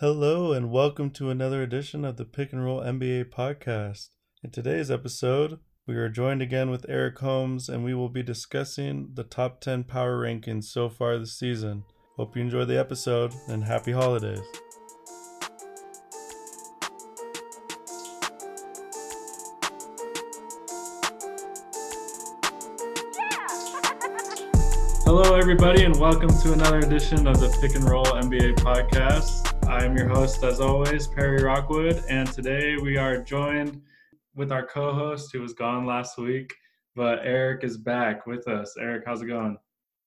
Hello, and welcome to another edition of the Pick and Roll NBA podcast. In today's episode, we are joined again with Eric Holmes, and we will be discussing the top 10 power rankings so far this season. Hope you enjoy the episode, and happy holidays. Hello, everybody, and welcome to another edition of the Pick and Roll NBA podcast. I am your host, as always, Perry Rockwood, and today we are joined with our co-host who was gone last week, but Eric is back with us. Eric, how's it going?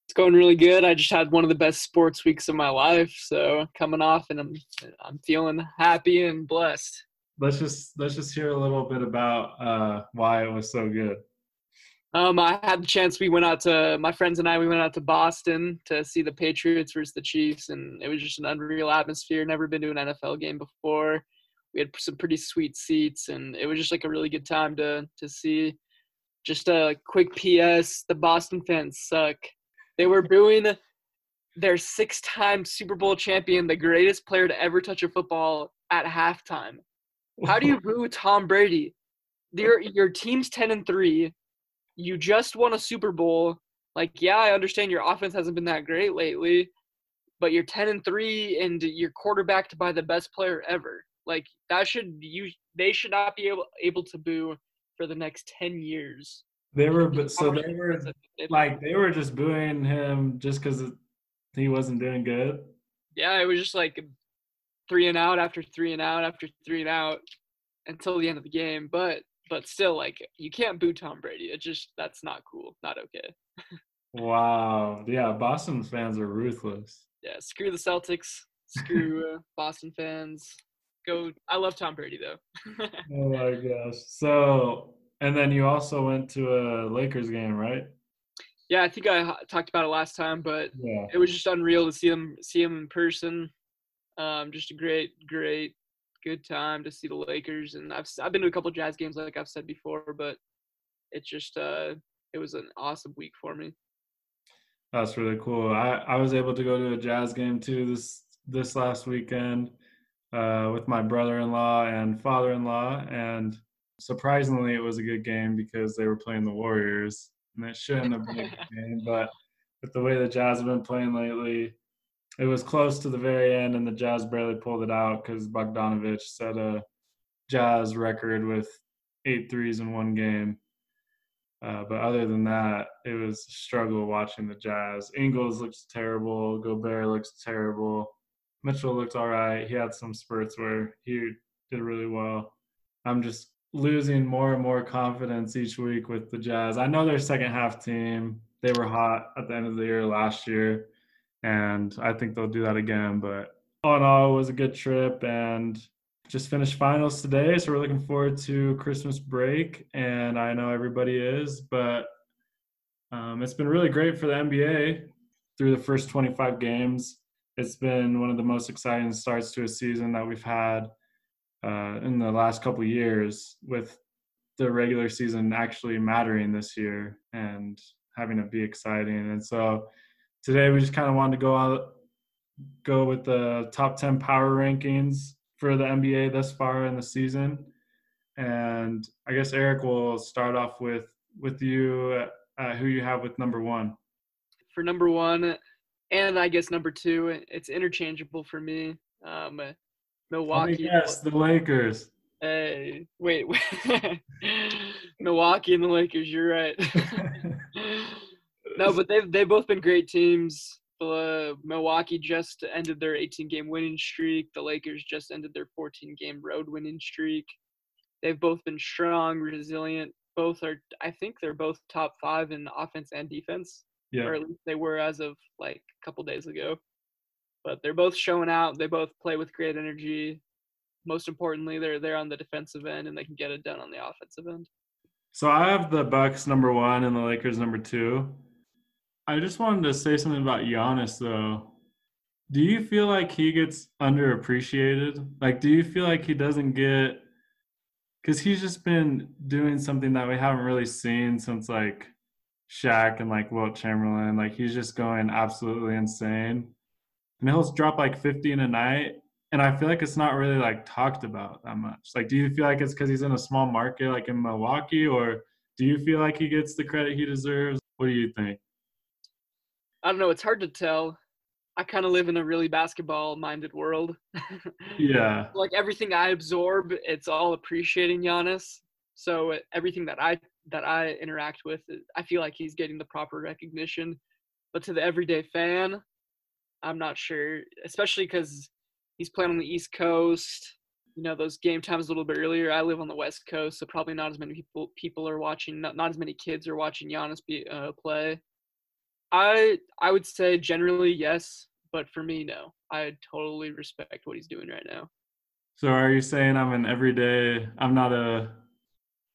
It's going really good. I just had one of the best sports weeks of my life, so coming off, and I'm I'm feeling happy and blessed. Let's just let's just hear a little bit about uh, why it was so good. Um, I had the chance. We went out to my friends and I. We went out to Boston to see the Patriots versus the Chiefs, and it was just an unreal atmosphere. Never been to an NFL game before. We had some pretty sweet seats, and it was just like a really good time to to see. Just a quick P.S. The Boston fans suck. They were booing their six-time Super Bowl champion, the greatest player to ever touch a football, at halftime. How do you boo Tom Brady? Your your team's ten and three you just won a Super Bowl. Like, yeah, I understand your offense hasn't been that great lately, but you're 10 and 3 and you're quarterbacked by the best player ever. Like, that should you they should not be able able to boo for the next 10 years. They were but so they were like they were just booing him just cuz he wasn't doing good. Yeah, it was just like 3 and out after 3 and out after 3 and out until the end of the game, but but still, like you can't boo Tom Brady. It just that's not cool, not okay. wow, yeah, Boston fans are ruthless. Yeah, screw the Celtics, screw uh, Boston fans. Go, I love Tom Brady though. oh my gosh! So, and then you also went to a Lakers game, right? Yeah, I think I talked about it last time, but yeah. it was just unreal to see them see him in person. Um, just a great, great good time to see the Lakers. And I've I've been to a couple Jazz games, like I've said before, but it just uh, it was an awesome week for me. That's really cool. I, I was able to go to a Jazz game too this this last weekend uh, with my brother-in-law and father-in-law, and surprisingly, it was a good game because they were playing the Warriors, and it shouldn't have been a good game, but with the way the Jazz have been playing lately, it was close to the very end, and the Jazz barely pulled it out because Bogdanovich set a Jazz record with eight threes in one game. Uh, but other than that, it was a struggle watching the Jazz. Ingles looks terrible. Gobert looks terrible. Mitchell looked all right. He had some spurts where he did really well. I'm just losing more and more confidence each week with the Jazz. I know they're second half team. They were hot at the end of the year last year and I think they'll do that again. But all in all, it was a good trip and just finished finals today. So we're looking forward to Christmas break, and I know everybody is, but um, it's been really great for the NBA through the first 25 games. It's been one of the most exciting starts to a season that we've had uh, in the last couple years, with the regular season actually mattering this year and having to be exciting. And so today we just kind of wanted to go out, go with the top 10 power rankings for the NBA thus far in the season. And I guess Eric will start off with with you uh, who you have with number one. For number one, and I guess number two, it's interchangeable for me. Um, Milwaukee. Yes, the Lakers. Hey, wait, wait. Milwaukee and the Lakers. You're right. no, but they've they've both been great teams. Uh, Milwaukee just ended their 18 game winning streak. The Lakers just ended their 14 game road winning streak. They've both been strong, resilient. Both are, I think, they're both top five in offense and defense. Yeah. Or at least they were as of like a couple days ago. But they're both showing out. They both play with great energy. Most importantly, they're they're on the defensive end and they can get it done on the offensive end. So I have the Bucks number one and the Lakers number two. I just wanted to say something about Giannis though. Do you feel like he gets underappreciated? Like, do you feel like he doesn't get because he's just been doing something that we haven't really seen since like Shaq and like Wilt Chamberlain. Like he's just going absolutely insane. And he'll drop like 50 in a night and I feel like it's not really like talked about that much. Like, do you feel like it's because he's in a small market like in Milwaukee, or do you feel like he gets the credit he deserves? What do you think? I don't know. It's hard to tell. I kind of live in a really basketball minded world. yeah. Like everything I absorb, it's all appreciating Giannis. So everything that I that I interact with, I feel like he's getting the proper recognition. But to the everyday fan, I'm not sure, especially because he's playing on the East Coast. You know, those game times a little bit earlier. I live on the West Coast, so probably not as many people people are watching. Not, not as many kids are watching Giannis be, uh, play. I I would say generally yes, but for me no. I totally respect what he's doing right now. So are you saying I'm an everyday? I'm not a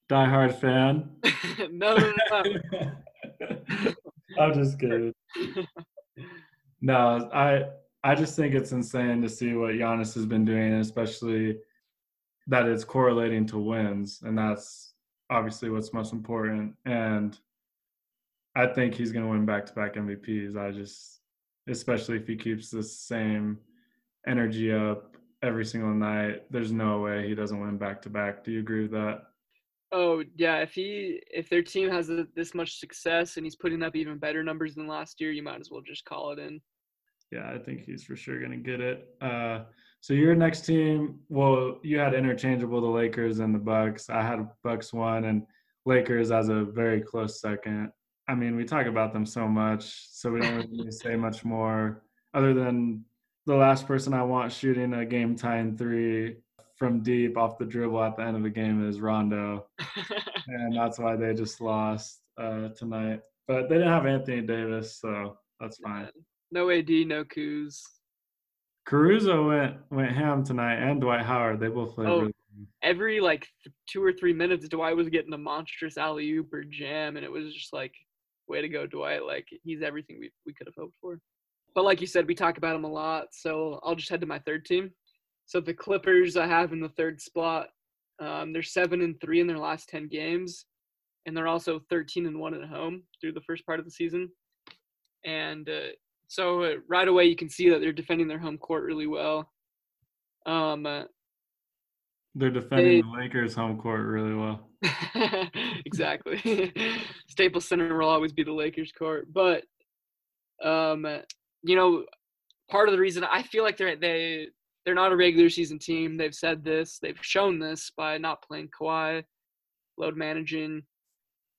diehard fan. no, no, no. I'm just kidding. no, I I just think it's insane to see what Giannis has been doing, especially that it's correlating to wins, and that's obviously what's most important. And I think he's going to win back-to-back MVPs. I just, especially if he keeps the same energy up every single night, there's no way he doesn't win back-to-back. Do you agree with that? Oh yeah, if he if their team has a, this much success and he's putting up even better numbers than last year, you might as well just call it in. Yeah, I think he's for sure going to get it. Uh, so your next team, well, you had interchangeable the Lakers and the Bucks. I had Bucks one and Lakers as a very close second. I mean, we talk about them so much, so we don't really say much more other than the last person I want shooting a game tying three from deep off the dribble at the end of the game is Rondo, and that's why they just lost uh, tonight. But they didn't have Anthony Davis, so that's fine. No AD, no Kuz. Caruso went went ham tonight, and Dwight Howard. They both played. Oh, really every like th- two or three minutes, Dwight was getting a monstrous alley oop or jam, and it was just like, way to go, Dwight! Like he's everything we we could have hoped for. But like you said, we talk about him a lot, so I'll just head to my third team. So the Clippers I have in the third spot. Um, they're seven and three in their last ten games, and they're also thirteen and one at home through the first part of the season. And uh, so uh, right away you can see that they're defending their home court really well. Um, uh, they're defending they, the Lakers' home court really well. exactly. Staples Center will always be the Lakers' court, but um, you know, part of the reason I feel like they're they they're not a regular season team. They've said this. They've shown this by not playing Kawhi, load managing,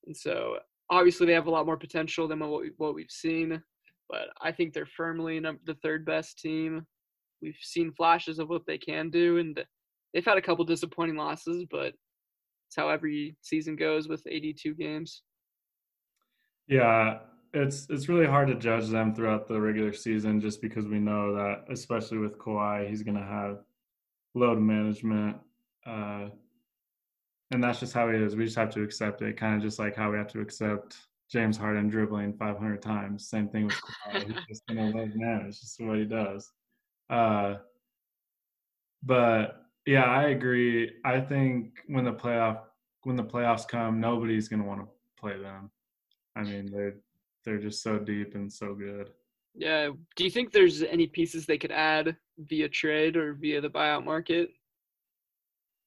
and so obviously they have a lot more potential than what we, what we've seen. But I think they're firmly the third best team. We've seen flashes of what they can do, and they've had a couple disappointing losses, but it's how every season goes with 82 games. Yeah, it's it's really hard to judge them throughout the regular season just because we know that especially with Kawhi, he's going to have load management uh, and that's just how he is. We just have to accept it, kind of just like how we have to accept James Harden dribbling 500 times. Same thing with Kawhi. He's just going to load manage. It's Just what he does. Uh, but yeah, I agree. I think when the playoff when the playoffs come, nobody's going to want to play them. I mean, they're they're just so deep and so good. Yeah. Do you think there's any pieces they could add via trade or via the buyout market?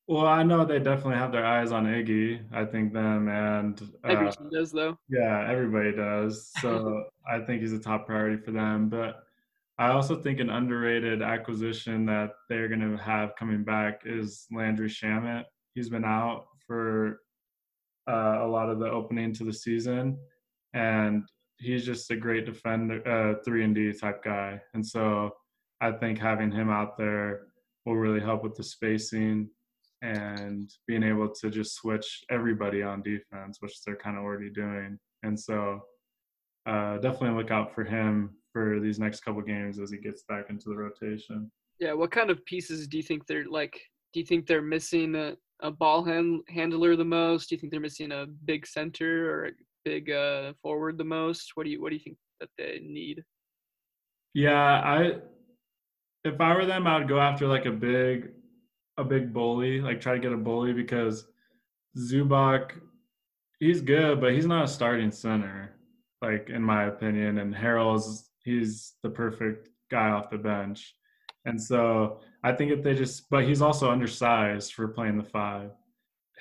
Well, I know they definitely have their eyes on Iggy. I think them and uh, everyone does though. Yeah, everybody does. So I think he's a top priority for them. But I also think an underrated acquisition that they're going to have coming back is Landry Shamet. He's been out for uh, a lot of the opening to the season, and he's just a great defender, uh, three and D type guy. And so I think having him out there will really help with the spacing and being able to just switch everybody on defense, which they're kind of already doing. And so uh, definitely look out for him for these next couple games as he gets back into the rotation. Yeah, what kind of pieces do you think they're like? Do you think they're missing a, a ball hand, handler the most? Do you think they're missing a big center or a big uh, forward the most? What do you What do you think that they need? Yeah, I if I were them, I would go after like a big a big bully, like try to get a bully because Zubac, he's good, but he's not a starting center, like in my opinion. And Harrell's he's the perfect guy off the bench. And so I think if they just, but he's also undersized for playing the five.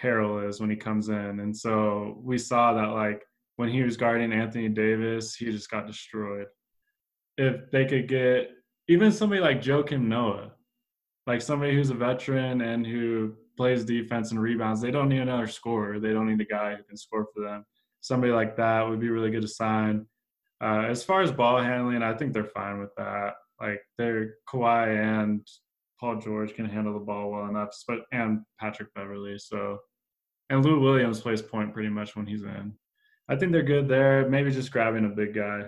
Harrell is when he comes in, and so we saw that like when he was guarding Anthony Davis, he just got destroyed. If they could get even somebody like Joakim Noah, like somebody who's a veteran and who plays defense and rebounds, they don't need another scorer. They don't need a guy who can score for them. Somebody like that would be really good to sign. Uh, as far as ball handling, I think they're fine with that. Like they're Kawhi and Paul George can handle the ball well enough, but and Patrick Beverley. So and Lou Williams plays point pretty much when he's in. I think they're good there. Maybe just grabbing a big guy.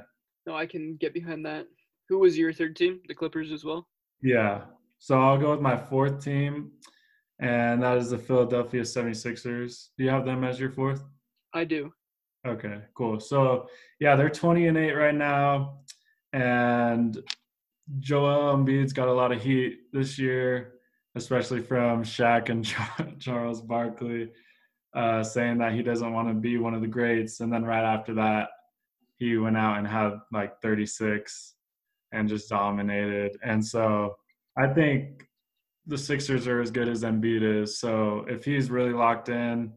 No, I can get behind that. Who was your third team? The Clippers as well? Yeah. So I'll go with my fourth team, and that is the Philadelphia 76ers. Do you have them as your fourth? I do. Okay, cool. So yeah, they're 20 and 8 right now. And Joel Embiid's got a lot of heat this year, especially from Shaq and Charles Barkley uh, saying that he doesn't want to be one of the greats. And then right after that, he went out and had like 36 and just dominated. And so I think the Sixers are as good as Embiid is. So if he's really locked in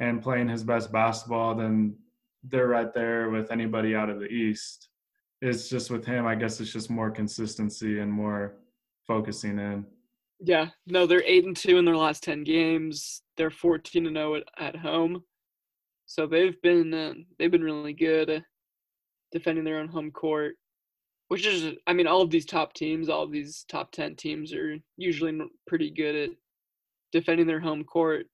and playing his best basketball, then they're right there with anybody out of the East. It's just with him, I guess it's just more consistency and more focusing in. Yeah, no, they're eight and two in their last ten games. They're fourteen and zero at, at home, so they've been uh, they've been really good defending their own home court. Which is, I mean, all of these top teams, all of these top ten teams are usually pretty good at defending their home court.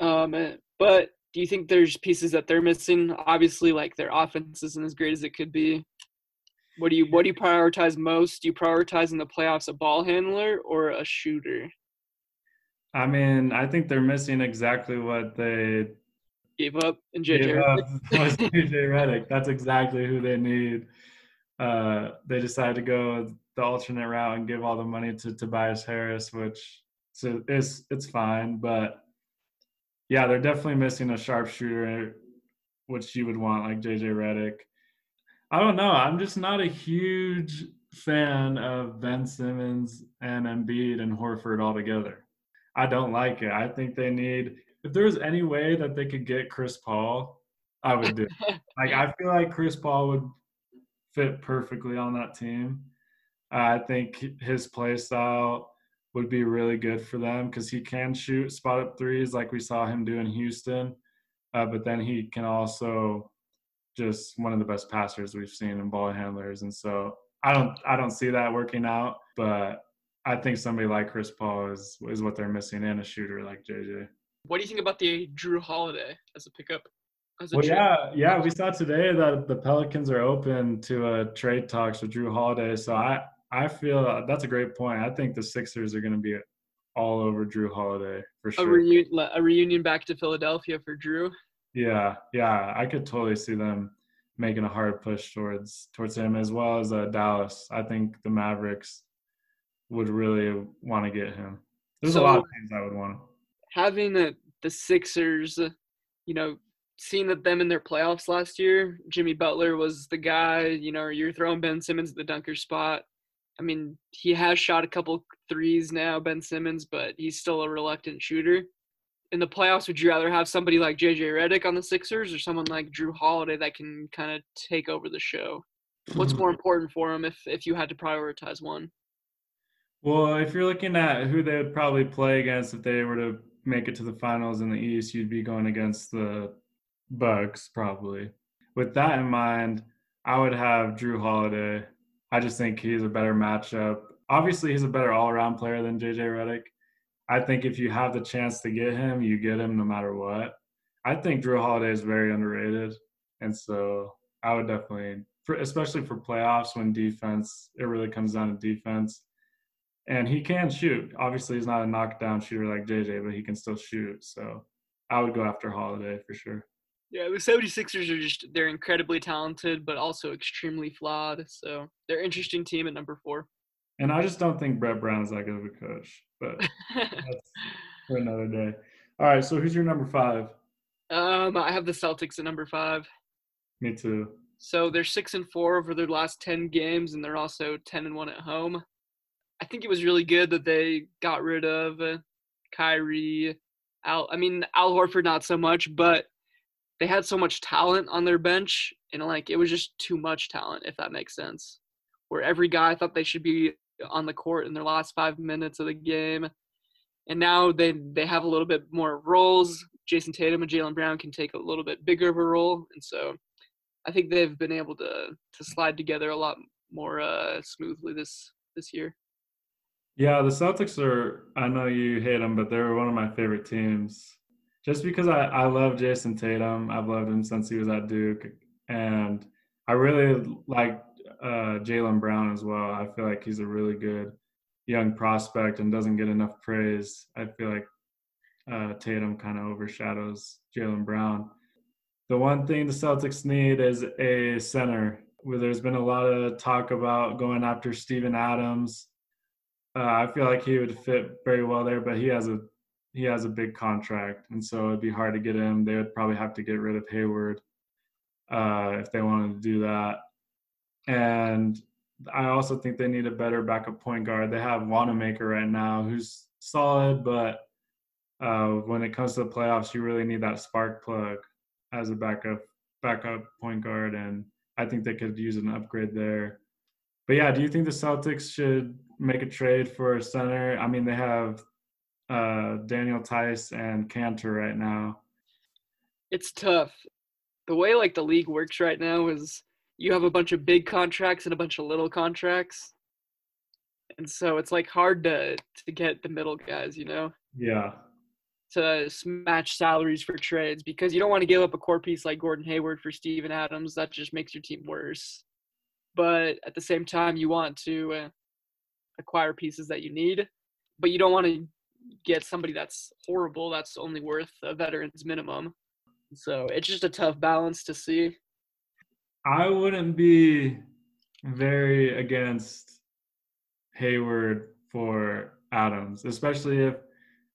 Um, eh, but do you think there's pieces that they're missing? Obviously, like their offense isn't as great as it could be. What do you what do you prioritize most? Do you prioritize in the playoffs a ball handler or a shooter? I mean, I think they're missing exactly what they gave up JJ was JJ Redick. That's exactly who they need. Uh, they decided to go the alternate route and give all the money to Tobias Harris, which so it's it's fine, but yeah, they're definitely missing a sharpshooter, which you would want like JJ Redick. I don't know. I'm just not a huge fan of Ben Simmons and Embiid and Horford all together. I don't like it. I think they need if there was any way that they could get Chris Paul, I would do. It. like I feel like Chris Paul would fit perfectly on that team. I think his play style would be really good for them because he can shoot spot up threes like we saw him do in Houston, uh, but then he can also just one of the best passers we've seen in ball handlers. And so I don't I don't see that working out, but I think somebody like Chris Paul is is what they're missing in a shooter like JJ. What do you think about the Jrue Holiday as a pickup? As a well, trade? yeah, yeah, we saw today that the Pelicans are open to a trade talks with Jrue Holiday. So I I feel that's a great point. I think the Sixers are going to be all over Jrue Holiday for sure. A, reunion, a reunion back to Philadelphia for Jrue. Yeah, yeah, I could totally see them making a hard push towards towards him as well as uh, Dallas. I think the Mavericks would really want to get him. There's so, a lot of things I would want. Having the the Sixers, you know, seeing that them in their playoffs last year, Jimmy Butler was the guy. You know, you're throwing Ben Simmons at the dunker spot. I mean, he has shot a couple threes now, Ben Simmons, but he's still a reluctant shooter in the playoffs, would you rather have somebody like JJ Redick on the Sixers or someone like Jrue Holiday that can kind of take over the show? What's mm-hmm. more important for him if if you had to prioritize one? Well, if you're looking at who they would probably play against if they were to make it to the finals in the East, you'd be going against the Bucks probably. With that in mind, I would have Drew Holiday. I just think he's a better matchup. Obviously, he's a better all-around player than JJ Redick, I think if you have the chance to get him, you get him no matter what. I think Jrue Holiday is very underrated, and so I would definitely, for, especially for playoffs when defense, it really comes down to defense. And he can shoot. Obviously, he's not a knockdown shooter like JJ, but he can still shoot. So I would go after Holiday for sure. Yeah, the 76ers are just, they're incredibly talented, but also extremely flawed. So they're interesting team at number four. And I just don't think Brett Brown is that good of a coach. But that's for another day. All right, so who's your number five? Um, I have the Celtics at number five. Me too. So they're six and four over their last ten games, and they're also ten and one at home. I think it was really good that they got rid of uh, Kyrie. Al, I mean Al Horford not so much, but they had so much talent on their bench, and like it was just too much talent, if that makes sense. Where every guy thought they should be on the court in their last five minutes of the game, and now they they have a little bit more roles. Jayson Tatum and Jaylen Brown can take a little bit bigger of a role, and so I think they've been able to to slide together a lot more uh, smoothly this this year. Yeah, the Celtics are. I know you hate them, but they're one of my favorite teams. Just because I I love Jayson Tatum, I've loved him since he was at Duke, and I really like uh, Jaylen Brown as well. I feel like he's a really good young prospect and doesn't get enough praise. I feel like uh, Tatum kind of overshadows Jaylen Brown. The one thing the Celtics need is a center. Where there's been a lot of talk about going after Steven Adams. Uh, I feel like he would fit very well there, but he has a he has a big contract, and so it'd be hard to get him. They would probably have to get rid of Hayward uh, if they wanted to do that. And I also think they need a better backup point guard. They have Wanamaker right now, who's solid, but uh, when it comes to the playoffs, you really need that spark plug as a backup backup point guard, and I think they could use an upgrade there. But yeah, do you think the Celtics should make a trade for a center? I mean, they have uh, Daniel Theis and Kanter right now. It's tough. The way like the league works right now is you have a bunch of big contracts and a bunch of little contracts. And so it's like hard to to get the middle guys, you know? Yeah to match salaries for trades because you don't want to give up a core piece like Gordon Hayward for Steven Adams. That just makes your team worse. But at the same time, you want to uh, acquire pieces that you need, but you don't want to get somebody that's horrible that's only worth a veteran's minimum. So it's just a tough balance to see. I wouldn't be very against Hayward for Adams, especially if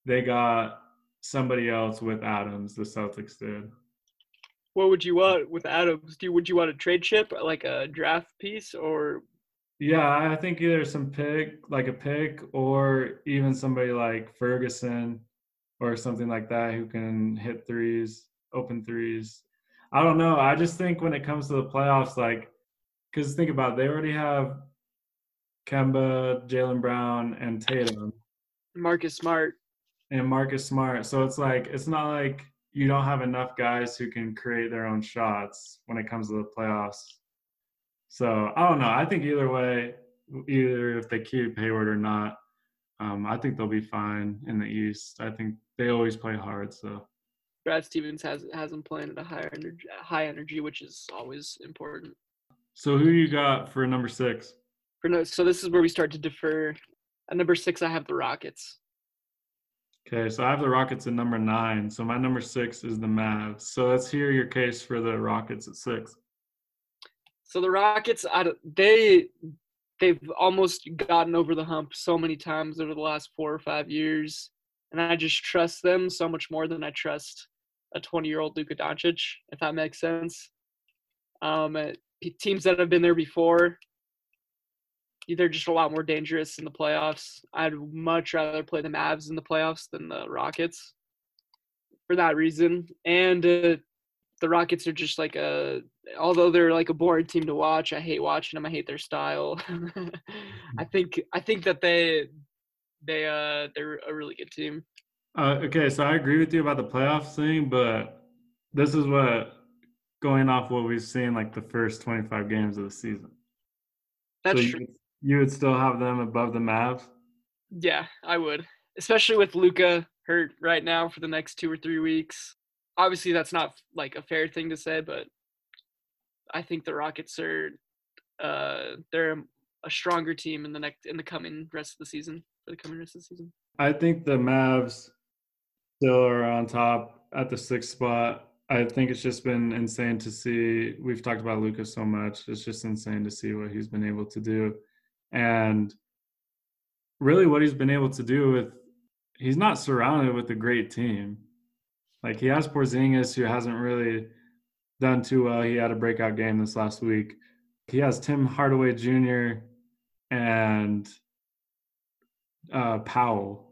they got somebody else with Adams. The Celtics did. What would you want with Adams? Do you, would you want a trade chip, like a draft piece, or? Yeah, I think either some pick, like a pick, or even somebody like Ferguson, or something like that who can hit threes, open threes. I don't know. I just think when it comes to the playoffs, like, because think about it, they already have Kemba, Jaylen Brown, and Tatum. Marcus Smart and Marcus Smart. So it's like it's not like you don't have enough guys who can create their own shots when it comes to the playoffs. So I don't know. I think either way, either if they keep Hayward or not, um, I think they'll be fine in the East. I think they always play hard. So Brad Stevens has has them playing at a higher energy, high energy, which is always important. So who you got for number six? For no, so this is where we start to defer. At number six, I have the Rockets. Okay, so I have the Rockets at number nine. So my number six is the Mavs. So let's hear your case for the Rockets at six. So the Rockets, I, they they've almost gotten over the hump so many times over the last four or five years, and I just trust them so much more than I trust a 20-year-old Luka Doncic, if that makes sense. Um, teams that have been there before, they're just a lot more dangerous in the playoffs. I'd much rather play the Mavs in the playoffs than the Rockets for that reason. And uh, the Rockets are just like a, although they're like a boring team to watch. I hate watching them. I hate their style. I think I think that they they uh they're a really good team. Uh, okay, so I agree with you about the playoffs thing, but this is what going off what we've seen like the first 25 games of the season. That's so true. You, you would still have them above the Mavs? Yeah, I would. Especially with Luka hurt right now for the next two or three weeks. Obviously, that's not like a fair thing to say, but I think the Rockets are uh, they're a stronger team in the next in the coming rest of the season for the coming rest of the season. I think the Mavs still are on top at the sixth spot. I think it's just been insane to see. We've talked about Lucas so much. It's just insane to see what he's been able to do and really what he's been able to do with he's not surrounded with a great team. Like he has Porzingis who hasn't really done too well. He had a breakout game this last week. He has Tim Hardaway Jr. and uh, Powell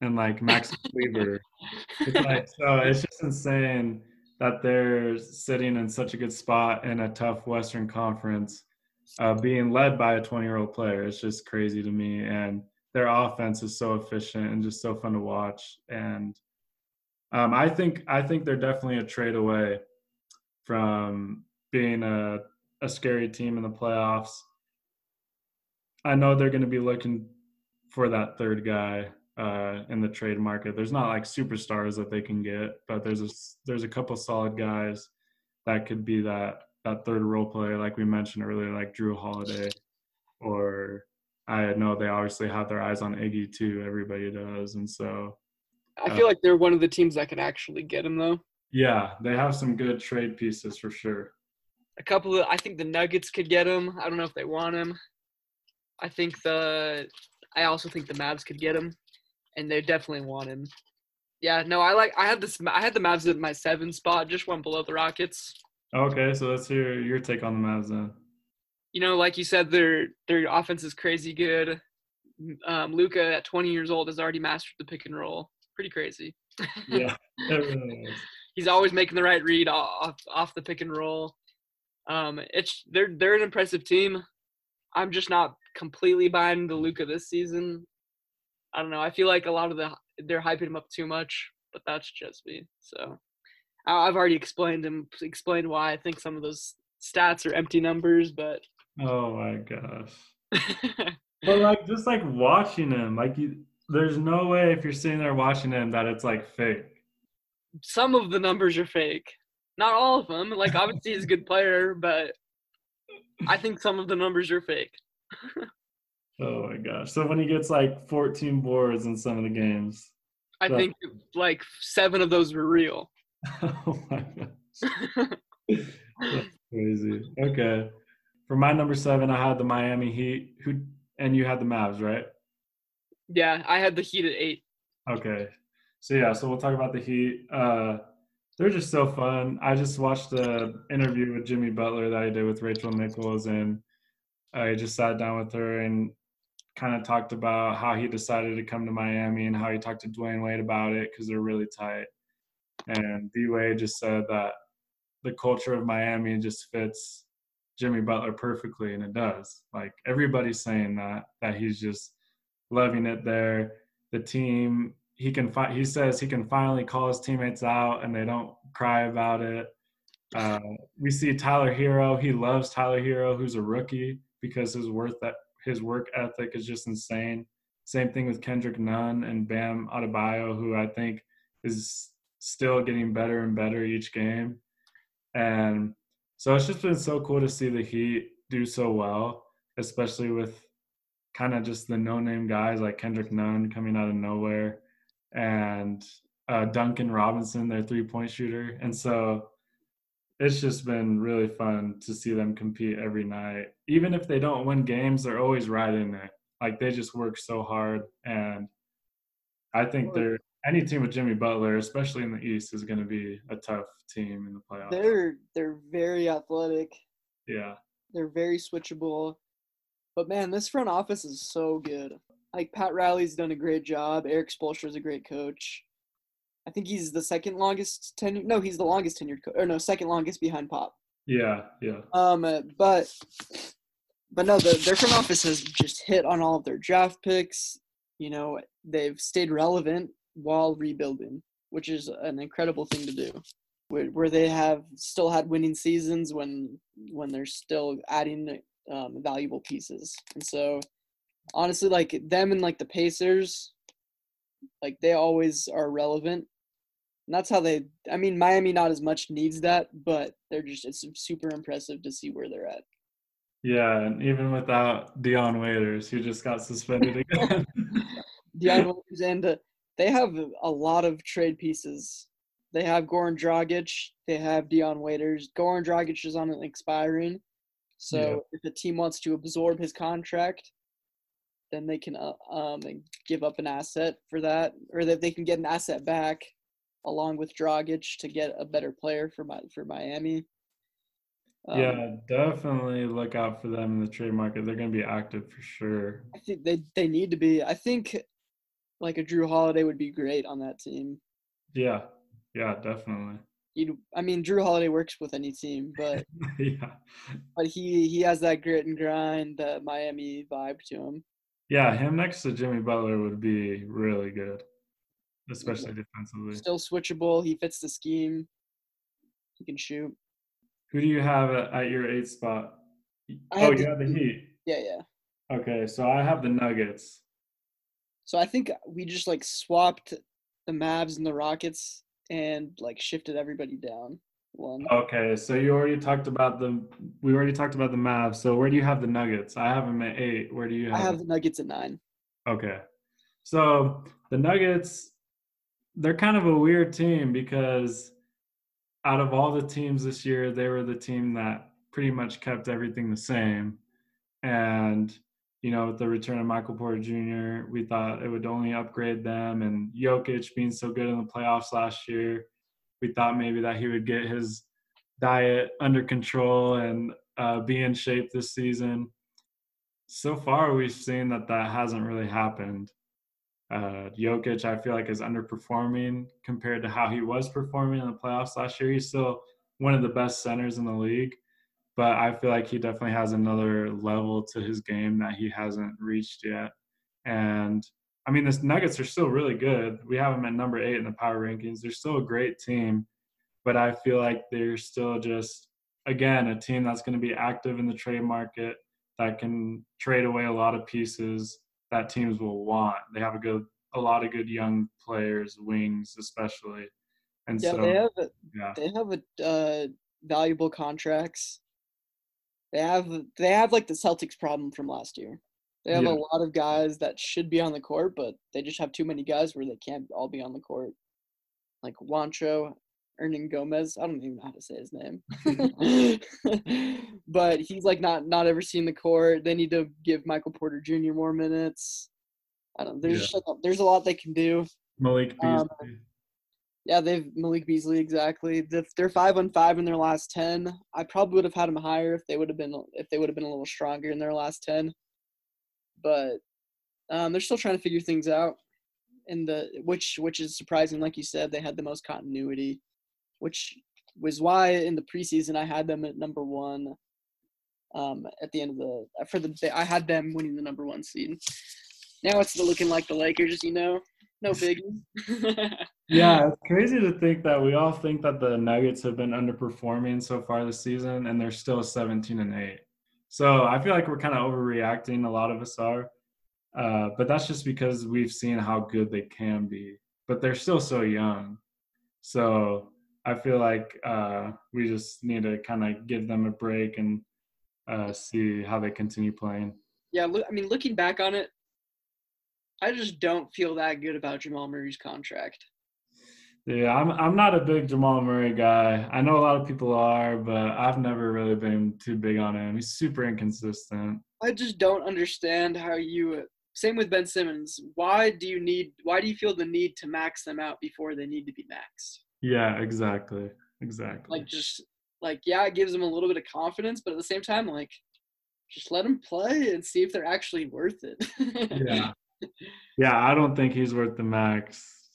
and like Max Kleber. It's like so it's just insane that they're sitting in such a good spot in a tough Western Conference, uh, being led by a 20 year old player. It's just crazy to me. And their offense is so efficient and just so fun to watch. And um, I think I think they're definitely a trade away from being a, a scary team in the playoffs. I know they're going to be looking for that third guy uh, in the trade market. There's not like superstars that they can get, but there's a there's a couple solid guys that could be that that third role player, like we mentioned earlier, like Jrue Holiday, or I know they obviously have their eyes on Iggy too. Everybody does, and so I feel uh, like they're one of the teams that can actually get him though. Yeah, they have some good trade pieces for sure. A couple of I think the Nuggets could get him. I don't know if they want him. I think the I also think the Mavs could get him and they definitely want him. Yeah, no, I like. I had this. I had the Mavs at my seven spot, just one below the Rockets. Okay, so let's hear your take on the Mavs then. You know, like you said, their their offense is crazy good. Um, Luka at 20 years old has already mastered the pick and roll. Pretty crazy. Yeah, he's always making the right read off off the pick and roll. Um, it's they're they're an impressive team. I'm just not completely buying the Luka this season. I don't know. I feel like a lot of the they're hyping him up too much, but that's just me. So I've already explained him explained why I think some of those stats are empty numbers, but oh my gosh. but like just like watching him, like you, there's no way if you're sitting there watching him that it's like fake. Some of the numbers are fake. Not all of them. Like obviously he's a good player, but I think some of the numbers are fake. Oh my gosh! So when he gets like 14 boards in some of the games, I think like seven of those were real. oh my gosh! That's crazy. Okay, for my number seven, I had the Miami Heat. Who and you had the Mavs, right? Yeah, I had the Heat at eight. Okay, so yeah, so we'll talk about the Heat. Uh, they're just so fun. I just watched the interview with Jimmy Butler that I did with Rachel Nichols, and I just sat down with her and kind of talked about how he decided to come to Miami and how he talked to Dwyane Wade about it because they're really tight. And D Wade just said that the culture of Miami just fits Jimmy Butler perfectly, and it does. Like everybody's saying that that he's just loving it there. The team he can fi- he says he can finally call his teammates out and they don't cry about it. Uh, we see Tyler Herro. He loves Tyler Herro, who's a rookie because his worth that his work ethic is just insane. Same thing with Kendrick Nunn and Bam Adebayo, who I think is still getting better and better each game. And so it's just been so cool to see the Heat do so well, especially with kind of just the no-name guys like Kendrick Nunn coming out of nowhere and uh, Duncan Robinson, their three-point shooter. And so it's just been really fun to see them compete every night. Even if they don't win games, they're always right in there. Like they just work so hard, and I think they're any team with Jimmy Butler, especially in the East, is going to be a tough team in the playoffs. They're they're very athletic. Yeah, they're very switchable. But man, this front office is so good. Like Pat Riley's done a great job. Erik Spoelstra is a great coach. I think he's the second longest tenure. No, he's the longest tenured co- or no, second longest behind Pop. Yeah, yeah. Um, but but no, the, their front office has just hit on all of their draft picks. You know, they've stayed relevant while rebuilding, which is an incredible thing to do. Where, where they have still had winning seasons when when they're still adding um, valuable pieces, and so honestly, like them and like the Pacers, like they always are relevant and that's how they. I mean, Miami not as much needs that, but they're just it's super impressive to see where they're at. Yeah, and even without Dion Waiters, who just got suspended again. Dion Waiters, and uh, they have a lot of trade pieces. They have Goran Dragic. They have Dion Waiters. Goran Dragic is on an expiring, so yeah. if a team wants to absorb his contract, then they can uh, um give up an asset for that, or that they can get an asset back along with Dragic to get a better player for my for Miami. Um, yeah, definitely look out for them in the trade market. They're going to be active for sure. I think they they need to be. I think like a Jrue Holiday would be great on that team. Yeah, yeah, definitely. I mean, Jrue Holiday works with any team, but yeah, but he he has that grit and grind, that Miami vibe to him. yeah, him next to Jimmy Butler would be really good, especially defensively. Still switchable. He fits the scheme. He can shoot. Who do you have at, at your eighth spot? I oh, you the- have the Heat. Yeah, yeah. Okay, so I have the Nuggets. So I think we just like swapped the Mavs and the Rockets and like shifted everybody down one. Okay, so you already talked about the. We already talked about the Mavs. So where do you have the Nuggets? I have them at eight. Where do you have? I have the Nuggets at nine. Okay. So the Nuggets, they're kind of a weird team because out of all the teams this year, they were the team that pretty much kept everything the same. And, you know, with the return of Michael Porter Jr., we thought it would only upgrade them. And Jokic being so good in the playoffs last year, we thought maybe that he would get his diet under control and uh, be in shape this season so far we've seen that that hasn't really happened. Uh, Jokic, I feel like, is underperforming compared to how he was performing in the playoffs last year. He's still one of the best centers in the league, but I feel like he definitely has another level to his game that he hasn't reached yet. And I mean, the Nuggets are still really good. We have them at number eight in the power rankings. They're still a great team, but I feel like they're still just, again, a team that's going to be active in the trade market that can trade away a lot of pieces that teams will want. They have a good, a lot of good young players, wings especially, and Yeah, so they have a, yeah, they have a uh, valuable contracts. They have they have like the Celtics problem from last year. They have Yeah. a lot of guys that should be on the court, but they just have too many guys where they can't all be on the court. Like Juancho, Erning Gomez. I don't even know how to say his name. but he's like not not ever seen the court. They need to give Michael Porter Jr. more minutes. I don't. There's Yeah. just like a, there's a lot they can do. Malik Beasley. Um, Yeah, they've Malik Beasley exactly. They're five on five in their last ten. I probably would have had them higher if they would have been if they would have been a little stronger in their last ten. But um, they're still trying to figure things out, and the which which is surprising. Like you said, they had the most continuity, which was why in the preseason I had them at number one. Um, at the end of the for the I had them winning the number one seed. Now it's looking like the Lakers, you know, no biggie. Yeah, it's crazy to think that we all think that the Nuggets have been underperforming so far this season, and they're still 17 and 8. So I feel like we're kind of overreacting. A lot of us are, uh, but that's just because we've seen how good they can be. But they're still so young, so I feel like uh, we just need to kind of give them a break and uh, see how they continue playing. Yeah, look, I mean, looking back on it, I just don't feel that good about Jamal Murray's contract. Yeah, I'm I'm not a big Jamal Murray guy. I know a lot of people are, but I've never really been too big on him. He's super inconsistent. I just don't understand how you. Same with Ben Simmons. Why do you need? Why do you feel the need to max them out before they need to be maxed? Yeah, exactly. Exactly. Like just like yeah, it gives them a little bit of confidence, but at the same time, like just let them play and see if they're actually worth it. yeah. Yeah, I don't think he's worth the max.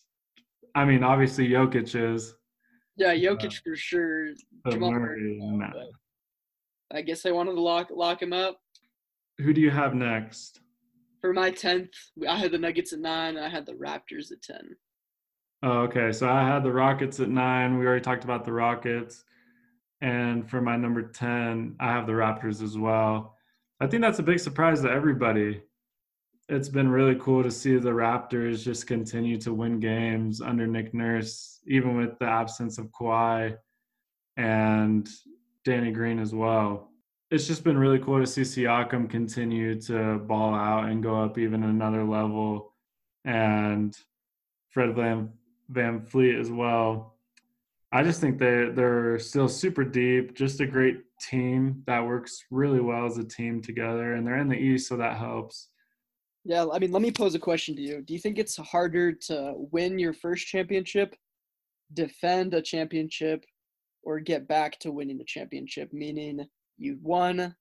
I mean, obviously Jokic is, yeah, uh, Jokic for sure. Jamal Murray, no, I guess they wanted to lock lock him up. Who do you have next? For my tenth, I had the Nuggets at nine. I had the Raptors at ten. Oh, okay. So I had the Rockets at nine. We already talked about the Rockets. And for my number 10, I have the Raptors as well. I think that's a big surprise to everybody. It's been really cool to see the Raptors just continue to win games under Nick Nurse, even with the absence of Kawhi and Danny Green as well. It's just been really cool to see Siakam continue to ball out and go up even another level. And Fred Van VanVleet as well. I just think they they're still super deep, just a great team that works really well as a team together, and they're in the East, so that helps. Yeah, I mean, let me pose a question to you. Do you think it's harder to win your first championship, defend a championship, or get back to winning the championship, meaning you won,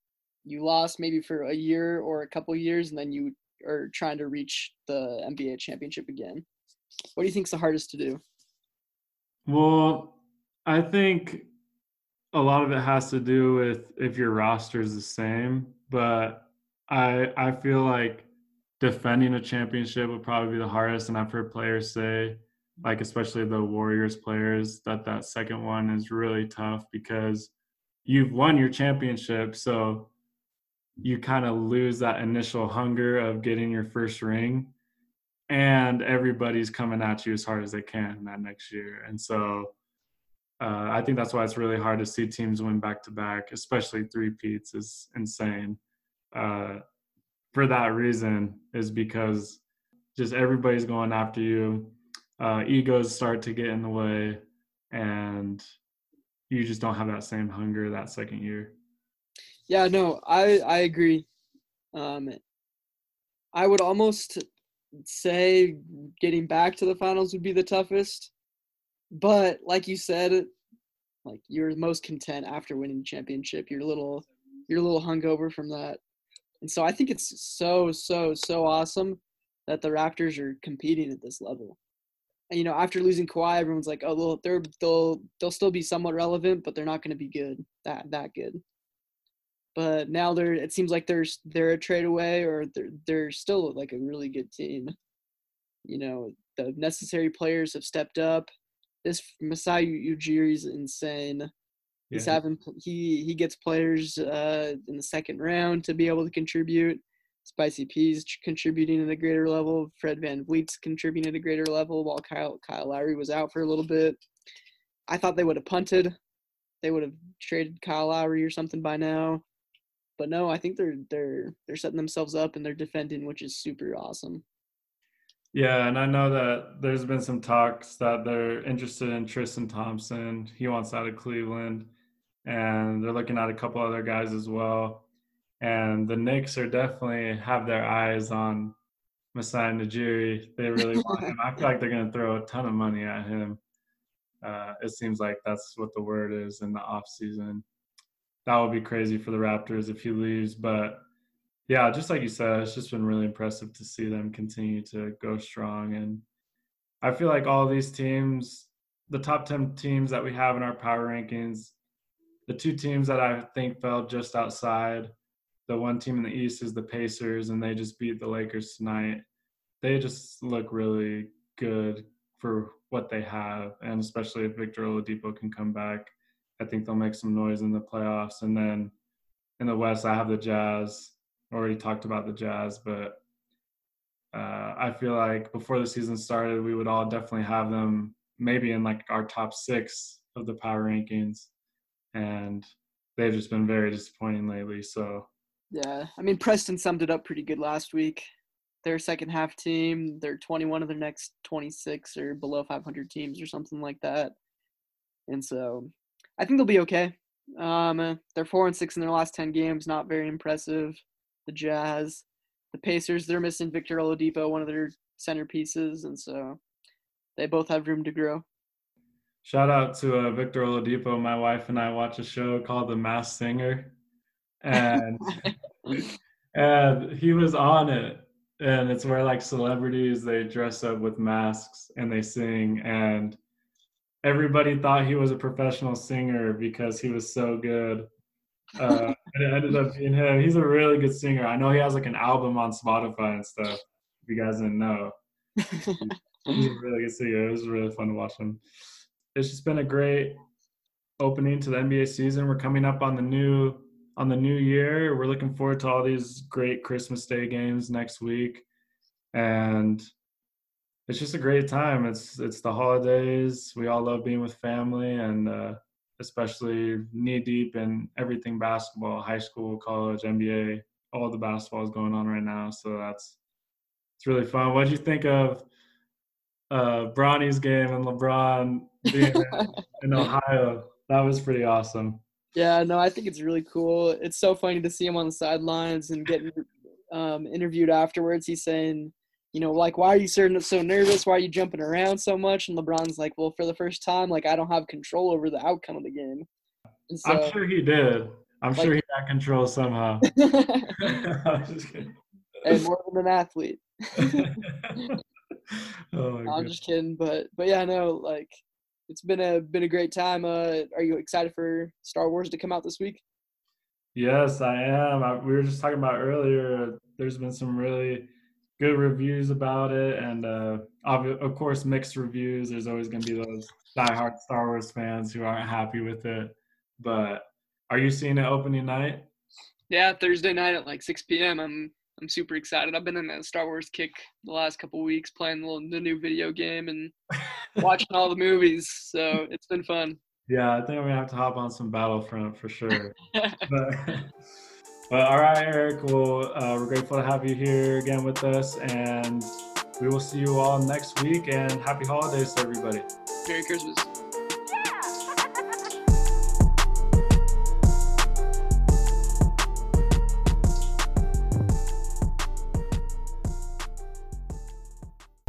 you lost maybe for a year or a couple years, and then you are trying to reach the NBA championship again. What do you think is the hardest to do? Well, I think a lot of it has to do with if your roster is the same, but I I feel like defending a championship would probably be the hardest and I've heard players say like especially the Warriors players that that second one is really tough because you've won your championship so you kind of lose that initial hunger of getting your first ring and everybody's coming at you as hard as they can that next year and so uh, I think that's why it's really hard to see teams win back to back, especially three peats is insane. Uh, for that reason, is because just everybody's going after you. Uh, egos start to get in the way, and you just don't have that same hunger that second year. Yeah, no, I I agree. Um, I would almost say getting back to the finals would be the toughest. But like you said, like you're most content after winning the championship. You're a little you're a little hungover from that. And so I think it's so, so, so awesome that the Raptors are competing at this level. And you know, after losing Kawhi, everyone's like, "Oh, well, they're they'll they'll still be somewhat relevant, but they're not going to be good that that good." But now they're it seems like they're they're a trade away, or they're they're still like a really good team. You know, the necessary players have stepped up. This Masai Ujiri is insane. He's yeah. having he he gets players uh, in the second round to be able to contribute. Spicy P's contributing at a greater level. Fred Van VanVleet's contributing at a greater level while Kyle Kyle Lowry was out for a little bit. I thought they would have punted. They would have traded Kyle Lowry or something by now. But no, I think they're they're they're setting themselves up and they're defending, which is super awesome. Yeah, and I know that there's been some talks that they're interested in Tristan Thompson. He wants out of Cleveland, and they're looking at a couple other guys as well. And the Knicks are definitely have their eyes on Masai Ujiri. They really want him. I feel like they're going to throw a ton of money at him. Uh, it seems like that's what the word is in the off season. That would be crazy for the Raptors if he leaves, but yeah, just like you said, it's just been really impressive to see them continue to go strong. And I feel like all these teams, the top 10 teams that we have in our power rankings, the two teams that I think fell just outside, the one team in the East is the Pacers, and they just beat the Lakers tonight. They just look really good for what they have, and especially if Victor Oladipo can come back, I think they'll make some noise in the playoffs. And then in the West, I have the Jazz already talked about the Jazz, but uh, I feel like before the season started, we would all definitely have them maybe in like our top six of the power rankings, and they've just been very disappointing lately. So yeah, I mean Preston summed it up pretty good last week. Their second half team, they're 21 of their next 26 or below 500 teams or something like that, and so I think they'll be okay. Um, they're four and six in their last 10 games, not very impressive the Jazz, the Pacers. They're missing Victor Oladipo, one of their centerpieces, and so they both have room to grow. Shout out to uh, Victor Oladipo. My wife and I watch a show called The Masked Singer, and and he was on it. And it's where like celebrities they dress up with masks and they sing, and everybody thought he was a professional singer because he was so good. Uh, it ended up being him. He's a really good singer. I know he has like an album on Spotify and stuff. If you guys didn't know, he's a really good singer. It was really fun to watch him. It's just been a great opening to the NBA season. We're coming up on the new on the new year. We're looking forward to all these great Christmas Day games next week, and it's just a great time. It's it's the holidays. We all love being with family, and uh, especially knee deep in everything basketball, high school, college, NBA, all the basketball is going on right now. So that's it's really fun. What did you think of uh, Bronny's game and LeBron being in Ohio? That was pretty awesome. Yeah, no, I think it's really cool. It's so funny to see him on the sidelines and getting um, interviewed afterwards. He's saying you know, like, why are you so so nervous? Why are you jumping around so much? And LeBron's like, well, for the first time, like, I don't have control over the outcome of the game. So, I'm sure he did. I'm like, sure he got control somehow. and more than an athlete. oh I'm God. just kidding, but but yeah, no, like it's been a been a great time. Uh, are you excited for Star Wars to come out this week? Yes, I am. I, we were just talking about earlier. There's been some really good reviews about it, and uh, of course, mixed reviews. There's always going to be those diehard Star Wars fans who aren't happy with it. But are you seeing it opening night? Yeah, Thursday night at like 6 p.m. I'm I'm super excited. I've been in a Star Wars kick the last couple weeks, playing the, the new video game and watching all the movies. So it's been fun. Yeah, I think I'm gonna have to hop on some Battlefront for sure. but, but all right, Eric. Well, uh, we're grateful to have you here again with us, and we will see you all next week. And happy holidays to everybody. Merry Christmas.